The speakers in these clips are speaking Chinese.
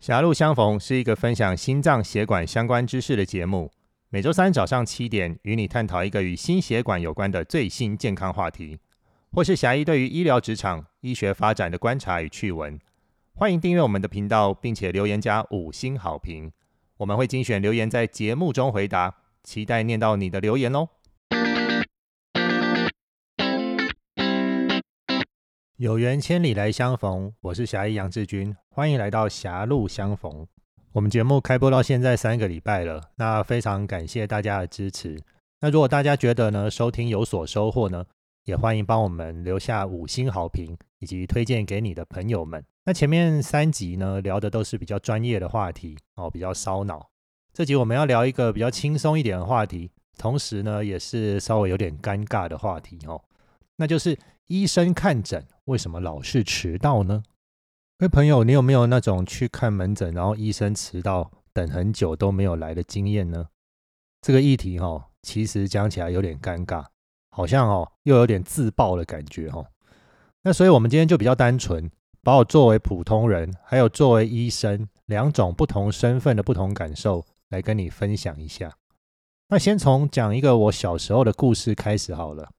狭路相逢是一个分享心脏血管相关知识的节目，每周三早上七点与你探讨一个与心血管有关的最新健康话题，或是狭义对于医疗职场、医学发展的观察与趣闻。欢迎订阅我们的频道，并且留言加五星好评，我们会精选留言在节目中回答，期待念到你的留言哦。有缘千里来相逢，我是侠义杨志军，欢迎来到狭路相逢。我们节目开播到现在三个礼拜了，那非常感谢大家的支持。那如果大家觉得呢收听有所收获呢，也欢迎帮我们留下五星好评，以及推荐给你的朋友们。那前面三集呢聊的都是比较专业的话题哦，比较烧脑。这集我们要聊一个比较轻松一点的话题，同时呢也是稍微有点尴尬的话题哦，那就是医生看诊。为什么老是迟到呢？各位朋友，你有没有那种去看门诊，然后医生迟到等很久都没有来的经验呢？这个议题哈，其实讲起来有点尴尬，好像哦又有点自爆的感觉哈。那所以我们今天就比较单纯，把我作为普通人，还有作为医生两种不同身份的不同感受来跟你分享一下。那先从讲一个我小时候的故事开始好了。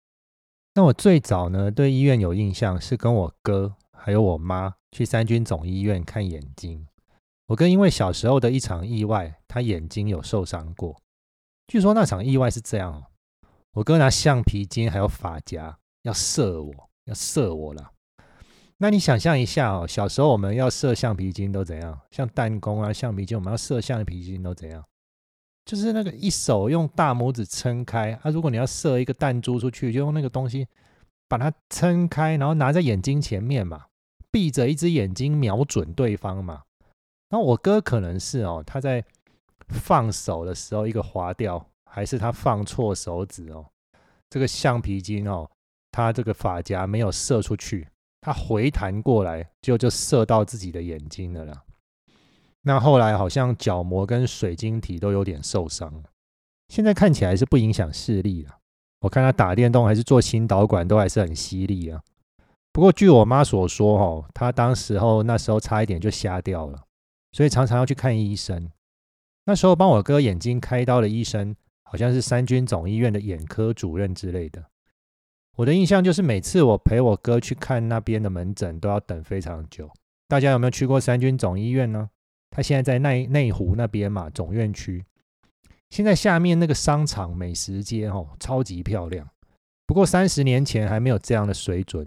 那我最早呢对医院有印象是跟我哥还有我妈去三军总医院看眼睛。我哥因为小时候的一场意外，他眼睛有受伤过。据说那场意外是这样哦，我哥拿橡皮筋还有发夹要射我，要射我了。那你想象一下哦，小时候我们要射橡皮筋都怎样？像弹弓啊，橡皮筋我们要射橡皮筋都怎样？就是那个一手用大拇指撑开啊，如果你要射一个弹珠出去，就用那个东西把它撑开，然后拿在眼睛前面嘛，闭着一只眼睛瞄准对方嘛。然后我哥可能是哦，他在放手的时候一个滑掉，还是他放错手指哦，这个橡皮筋哦，他这个发夹没有射出去，他回弹过来就就射到自己的眼睛了啦。那后来好像角膜跟水晶体都有点受伤，现在看起来是不影响视力了。我看他打电动还是做心导管都还是很犀利啊。不过据我妈所说，哦，他当时候那时候差一点就瞎掉了，所以常常要去看医生。那时候帮我哥眼睛开刀的医生好像是三军总医院的眼科主任之类的。我的印象就是每次我陪我哥去看那边的门诊都要等非常久。大家有没有去过三军总医院呢？他现在在内内湖那边嘛，总院区。现在下面那个商场美食街哦，超级漂亮。不过三十年前还没有这样的水准。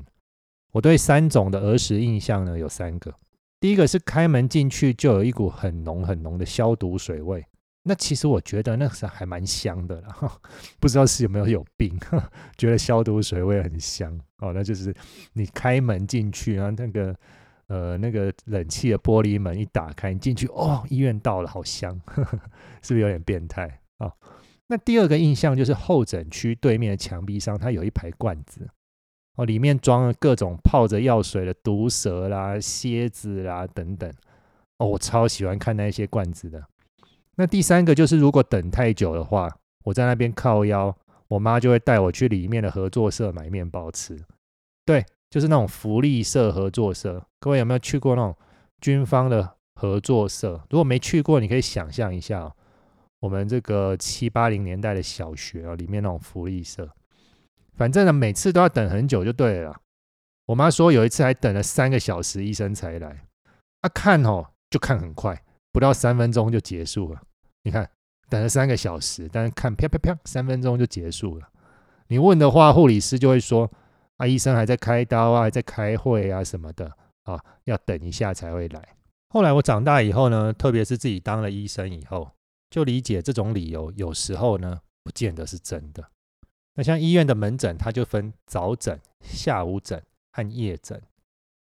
我对三总的儿时印象呢有三个。第一个是开门进去就有一股很浓很浓的消毒水味，那其实我觉得那是还蛮香的啦。不知道是有没有有病，觉得消毒水味很香哦。那就是你开门进去啊，那个。呃，那个冷气的玻璃门一打开，你进去哦，医院到了，好香，是不是有点变态啊？那第二个印象就是候诊区对面的墙壁上，它有一排罐子哦，里面装了各种泡着药水的毒蛇啦、蝎子啦等等哦，我超喜欢看那些罐子的。那第三个就是，如果等太久的话，我在那边靠腰，我妈就会带我去里面的合作社买面包吃。对。就是那种福利社合作社，各位有没有去过那种军方的合作社？如果没去过，你可以想象一下，我们这个七八零年代的小学啊，里面那种福利社，反正呢，每次都要等很久就对了。我妈说有一次还等了三个小时，医生才来。啊，看哦，就看很快，不到三分钟就结束了。你看，等了三个小时，但是看啪啪啪，三分钟就结束了。你问的话，护理师就会说。啊，医生还在开刀啊，还在开会啊什么的啊，要等一下才会来。后来我长大以后呢，特别是自己当了医生以后，就理解这种理由有时候呢，不见得是真的。那像医院的门诊，它就分早诊、下午诊和夜诊。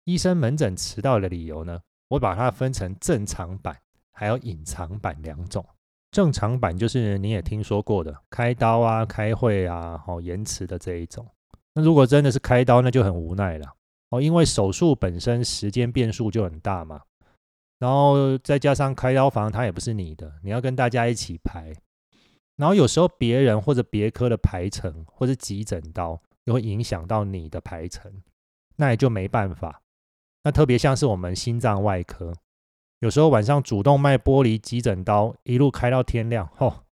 医生门诊迟到的理由呢，我把它分成正常版还有隐藏版两种。正常版就是你也听说过的，开刀啊、开会啊、好延迟的这一种。那如果真的是开刀，那就很无奈了哦，因为手术本身时间变数就很大嘛，然后再加上开刀房它也不是你的，你要跟大家一起排，然后有时候别人或者别科的排程或者急诊刀又会影响到你的排程，那也就没办法。那特别像是我们心脏外科，有时候晚上主动卖玻璃急诊刀，一路开到天亮，吼，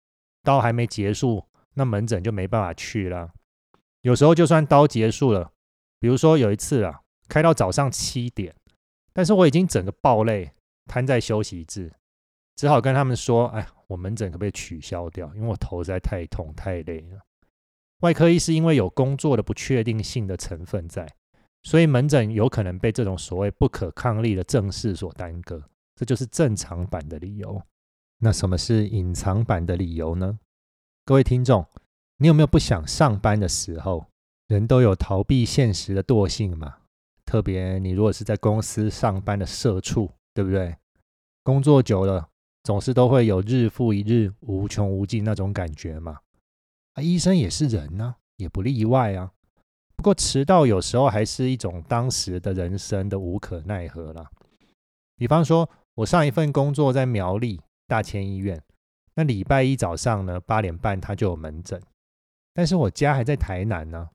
刀还没结束，那门诊就没办法去了。有时候就算刀结束了，比如说有一次啊，开到早上七点，但是我已经整个爆累，瘫在休息室，只好跟他们说：“哎，我门诊可不可以取消掉？因为我头在太痛太累了。”外科医师因为有工作的不确定性的成分在，所以门诊有可能被这种所谓不可抗力的正事所耽搁，这就是正常版的理由。那什么是隐藏版的理由呢？各位听众，你有没有不想上班的时候？人都有逃避现实的惰性嘛，特别你如果是在公司上班的社畜，对不对？工作久了，总是都会有日复一日、无穷无尽那种感觉嘛。啊，医生也是人呢，也不例外啊。不过迟到有时候还是一种当时的人生的无可奈何啦。比方说，我上一份工作在苗栗大千医院，那礼拜一早上呢八点半他就有门诊，但是我家还在台南呢，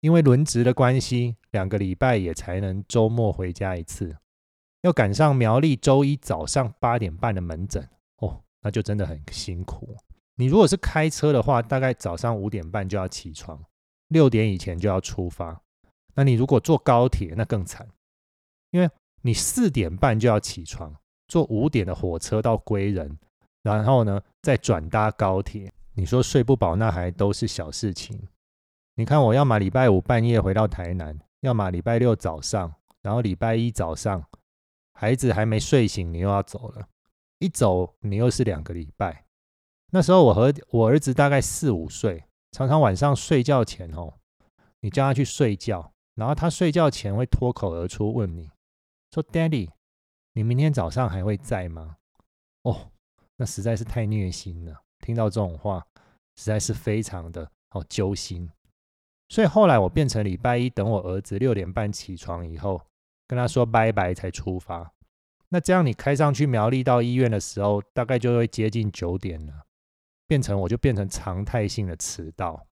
因为轮值的关系，两个礼拜也才能周末回家一次，要赶上苗栗周一早上八点半的门诊哦，那就真的很辛苦。你如果是开车的话，大概早上五点半就要起床，六点以前就要出发。那你如果坐高铁，那更惨，因为你四点半就要起床，坐五点的火车到归仁，然后呢再转搭高铁。你说睡不饱，那还都是小事情。你看，我要么礼拜五半夜回到台南，要么礼拜六早上，然后礼拜一早上，孩子还没睡醒，你又要走了，一走你又是两个礼拜。那时候我和我儿子大概四五岁，常常晚上睡觉前哦，你叫他去睡觉，然后他睡觉前会脱口而出问你说：“Daddy，你明天早上还会在吗？”哦，那实在是太虐心了。听到这种话，实在是非常的好揪心。所以后来我变成礼拜一等我儿子六点半起床以后，跟他说拜拜才出发。那这样你开上去苗栗到医院的时候，大概就会接近九点了。变成我就变成常态性的迟到。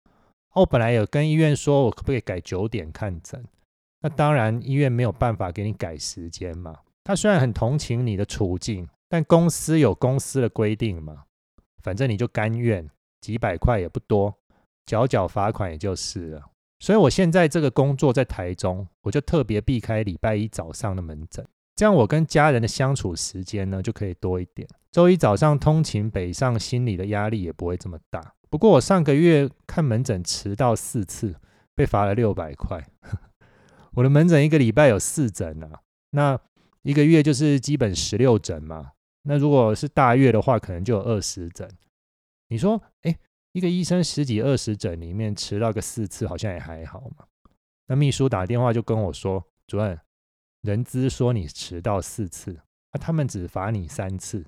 我本来有跟医院说，我可不可以改九点看诊？那当然，医院没有办法给你改时间嘛。他虽然很同情你的处境，但公司有公司的规定嘛。反正你就甘愿，几百块也不多，缴缴罚款也就是了。所以我现在这个工作在台中，我就特别避开礼拜一早上的门诊。这样我跟家人的相处时间呢就可以多一点。周一早上通勤北上，心里的压力也不会这么大。不过我上个月看门诊迟到四次，被罚了六百块。我的门诊一个礼拜有四诊啊，那一个月就是基本十六诊嘛。那如果是大月的话，可能就有二十诊。你说，哎，一个医生十几二十诊里面迟到个四次，好像也还好嘛。那秘书打电话就跟我说，主任。人资说你迟到四次，那他们只罚你三次，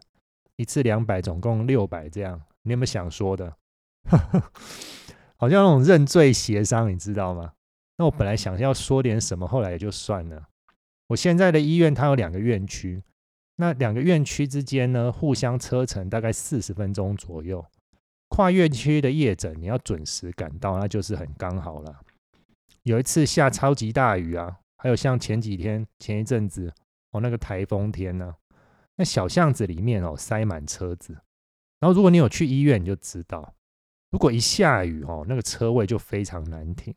一次两百，总共六百，这样你有没有想说的？好像那种认罪协商，你知道吗？那我本来想要说点什么，后来也就算了。我现在的医院它有两个院区，那两个院区之间呢，互相车程大概四十分钟左右。跨院区的夜诊你要准时赶到，那就是很刚好了。有一次下超级大雨啊。还有像前几天、前一阵子哦，那个台风天呢，那小巷子里面哦塞满车子。然后如果你有去医院，你就知道，如果一下雨哦，那个车位就非常难停。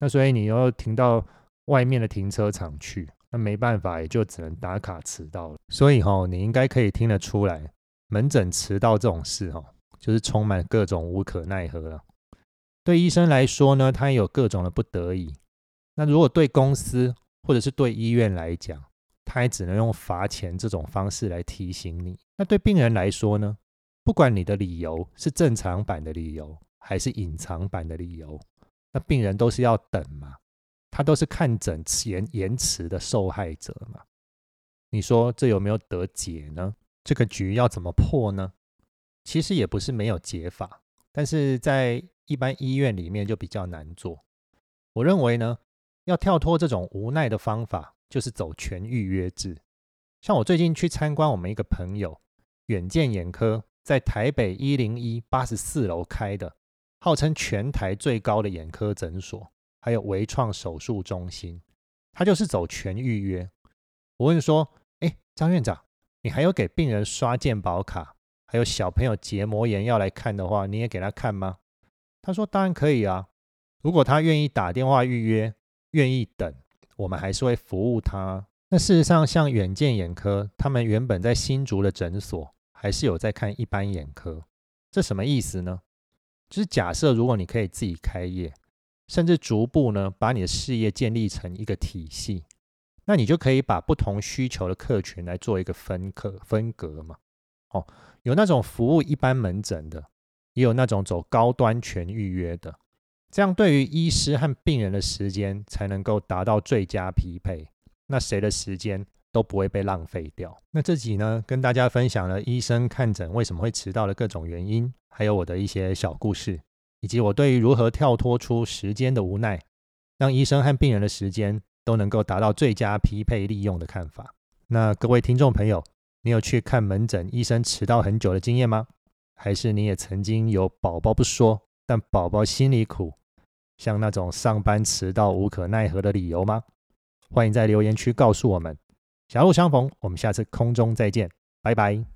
那所以你要停到外面的停车场去，那没办法，也就只能打卡迟到了。所以哈，你应该可以听得出来，门诊迟到这种事哈，就是充满各种无可奈何了。对医生来说呢，他也有各种的不得已。那如果对公司或者是对医院来讲，他也只能用罚钱这种方式来提醒你。那对病人来说呢？不管你的理由是正常版的理由还是隐藏版的理由，那病人都是要等嘛，他都是看诊延延迟的受害者嘛。你说这有没有得解呢？这个局要怎么破呢？其实也不是没有解法，但是在一般医院里面就比较难做。我认为呢。要跳脱这种无奈的方法，就是走全预约制。像我最近去参观我们一个朋友远见眼科，在台北一零一八十四楼开的，号称全台最高的眼科诊所，还有微创手术中心，他就是走全预约。我问说：“哎，张院长，你还有给病人刷健保卡，还有小朋友结膜炎要来看的话，你也给他看吗？他说当然可以啊，如果他愿意打电话预约，愿意等，我们还是会服务他。那事实上，像远见眼科，他们原本在新竹的诊所还是有在看一般眼科。这什么意思呢？就是假设如果你可以自己开业，甚至逐步呢把你的事业建立成一个体系。那你就可以把不同需求的客群来做一个分客分隔嘛。哦，有那种服务一般门诊的，也有那种走高端全预约的。这样对于医师和病人的时间才能够达到最佳匹配。那谁的时间都不会被浪费掉。那这集呢，跟大家分享了医生看诊为什么会迟到的各种原因，还有我的一些小故事，以及我对于如何跳脱出时间的无奈，让医生和病人的时间。都能够达到最佳匹配利用的看法。那各位听众朋友，你有去看门诊医生迟到很久的经验吗？还是你也曾经有宝宝不说，但宝宝心里苦，像那种上班迟到无可奈何的理由吗？欢迎在留言区告诉我们。狭路相逢，我们下次空中再见，拜拜。